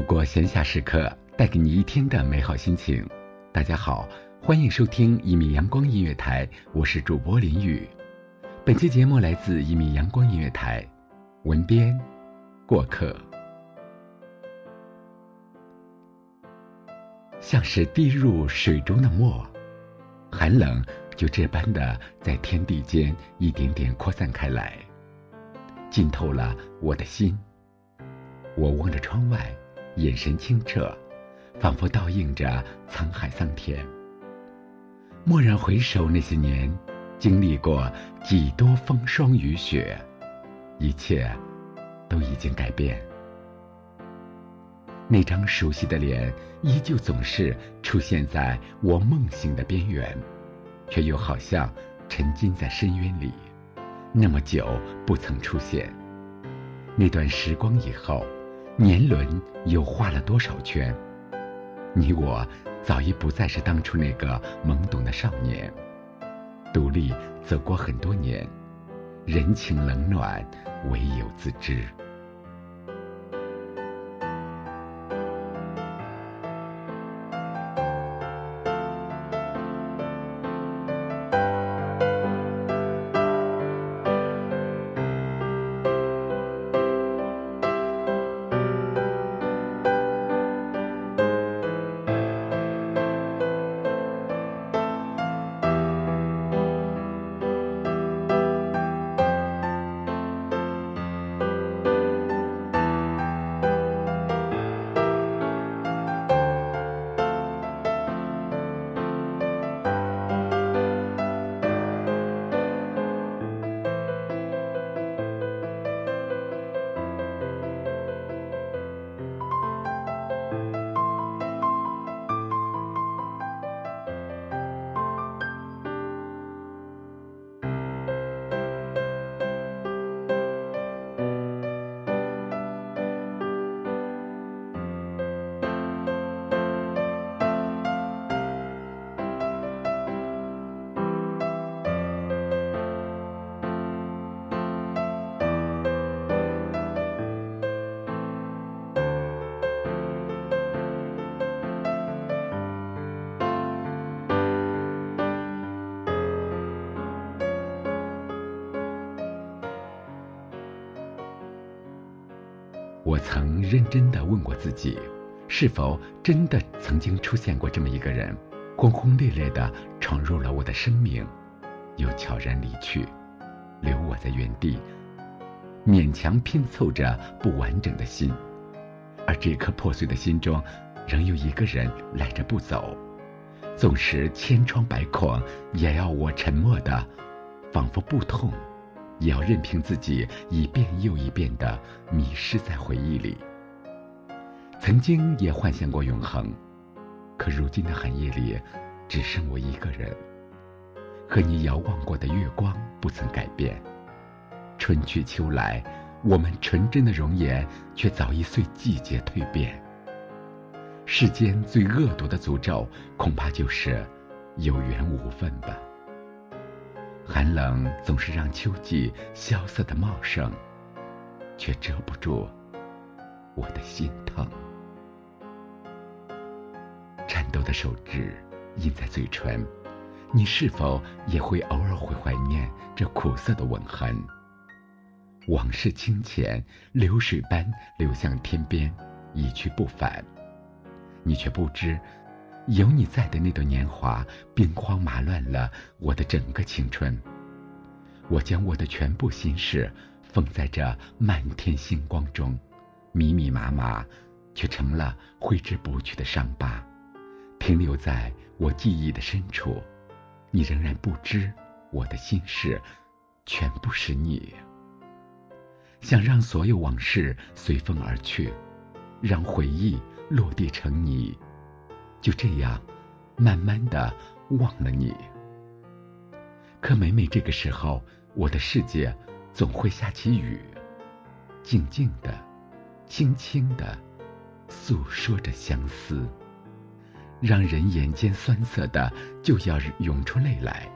度过闲暇时刻，带给你一天的美好心情。大家好，欢迎收听一米阳光音乐台，我是主播林雨。本期节目来自一米阳光音乐台，文编过客。像是滴入水中的墨，寒冷就这般的在天地间一点点扩散开来，浸透了我的心。我望着窗外。眼神清澈，仿佛倒映着沧海桑田。蓦然回首，那些年经历过几多风霜雨雪，一切都已经改变。那张熟悉的脸，依旧总是出现在我梦醒的边缘，却又好像沉浸在深渊里，那么久不曾出现。那段时光以后。年轮又画了多少圈？你我早已不再是当初那个懵懂的少年，独立走过很多年，人情冷暖，唯有自知。我曾认真的问过自己，是否真的曾经出现过这么一个人，轰轰烈烈的闯入了我的生命，又悄然离去，留我在原地，勉强拼凑着不完整的心，而这颗破碎的心中，仍有一个人赖着不走，纵使千疮百孔，也要我沉默的，仿佛不痛。也要任凭自己一遍又一遍的迷失在回忆里。曾经也幻想过永恒，可如今的寒夜里，只剩我一个人。和你遥望过的月光不曾改变，春去秋来，我们纯真的容颜却早已随季节蜕变。世间最恶毒的诅咒，恐怕就是有缘无分吧。寒冷总是让秋季萧瑟的茂盛，却遮不住我的心疼。颤抖的手指印在嘴唇，你是否也会偶尔会怀念这苦涩的吻痕？往事清浅，流水般流向天边，一去不返。你却不知，有你在的那段年华，兵荒马乱了我的整个青春。我将我的全部心事封在这漫天星光中，密密麻麻，却成了挥之不去的伤疤，停留在我记忆的深处。你仍然不知我的心事，全部是你。想让所有往事随风而去，让回忆落地成泥，就这样，慢慢的忘了你。可每每这个时候，我的世界总会下起雨，静静的，轻轻的，诉说着相思，让人眼间酸涩的就要涌出泪来。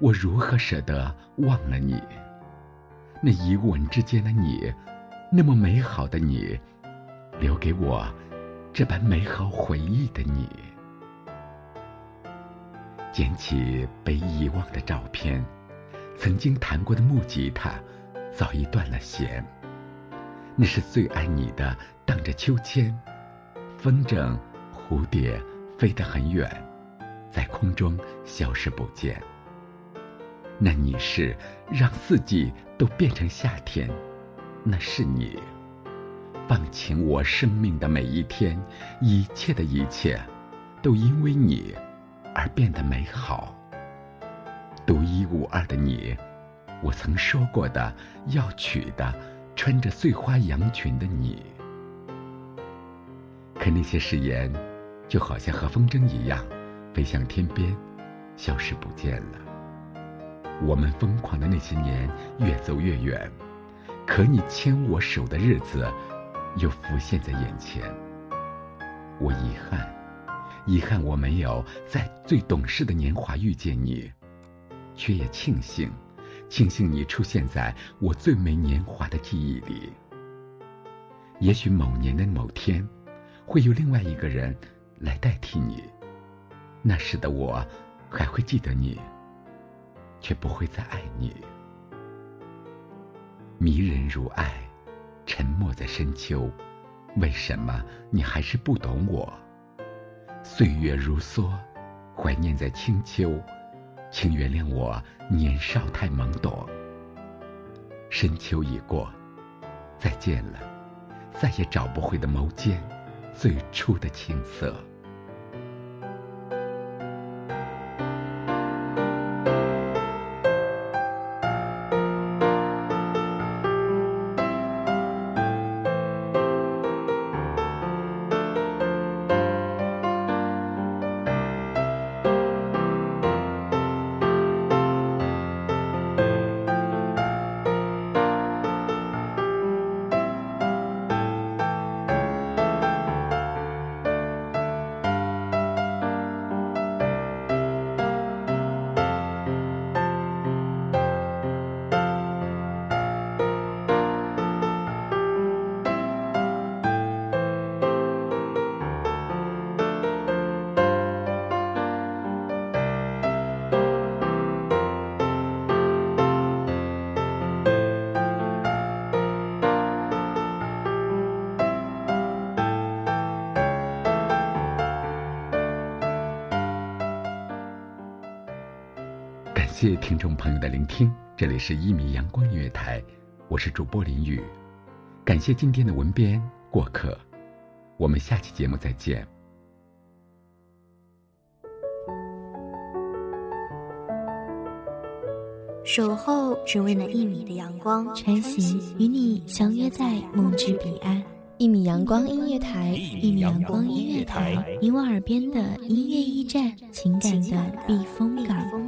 我如何舍得忘了你？那一吻之间的你，那么美好的你，留给我这般美好回忆的你。捡起被遗忘的照片，曾经弹过的木吉他早已断了弦。那是最爱你的，荡着秋千，风筝、蝴蝶飞得很远，在空中消失不见。那你是让四季都变成夏天，那是你放晴我生命的每一天，一切的一切，都因为你而变得美好。独一无二的你，我曾说过的要娶的，穿着碎花洋裙的你。可那些誓言，就好像和风筝一样，飞向天边，消失不见了。我们疯狂的那些年越走越远，可你牵我手的日子又浮现在眼前。我遗憾，遗憾我没有在最懂事的年华遇见你，却也庆幸，庆幸你出现在我最美年华的记忆里。也许某年的某天，会有另外一个人来代替你，那时的我还会记得你。却不会再爱你。迷人如爱，沉默在深秋，为什么你还是不懂我？岁月如梭，怀念在清秋，请原谅我年少太懵懂。深秋已过，再见了，再也找不回的眸间最初的青涩。谢谢听众朋友的聆听，这里是一米阳光音乐台，我是主播林雨，感谢今天的文编过客，我们下期节目再见。守候只为那一米的阳光，晨曦与你相约在梦之彼岸。一米阳光音乐台，一米阳光音乐台，你我耳边的音乐驿站，情感的避风港。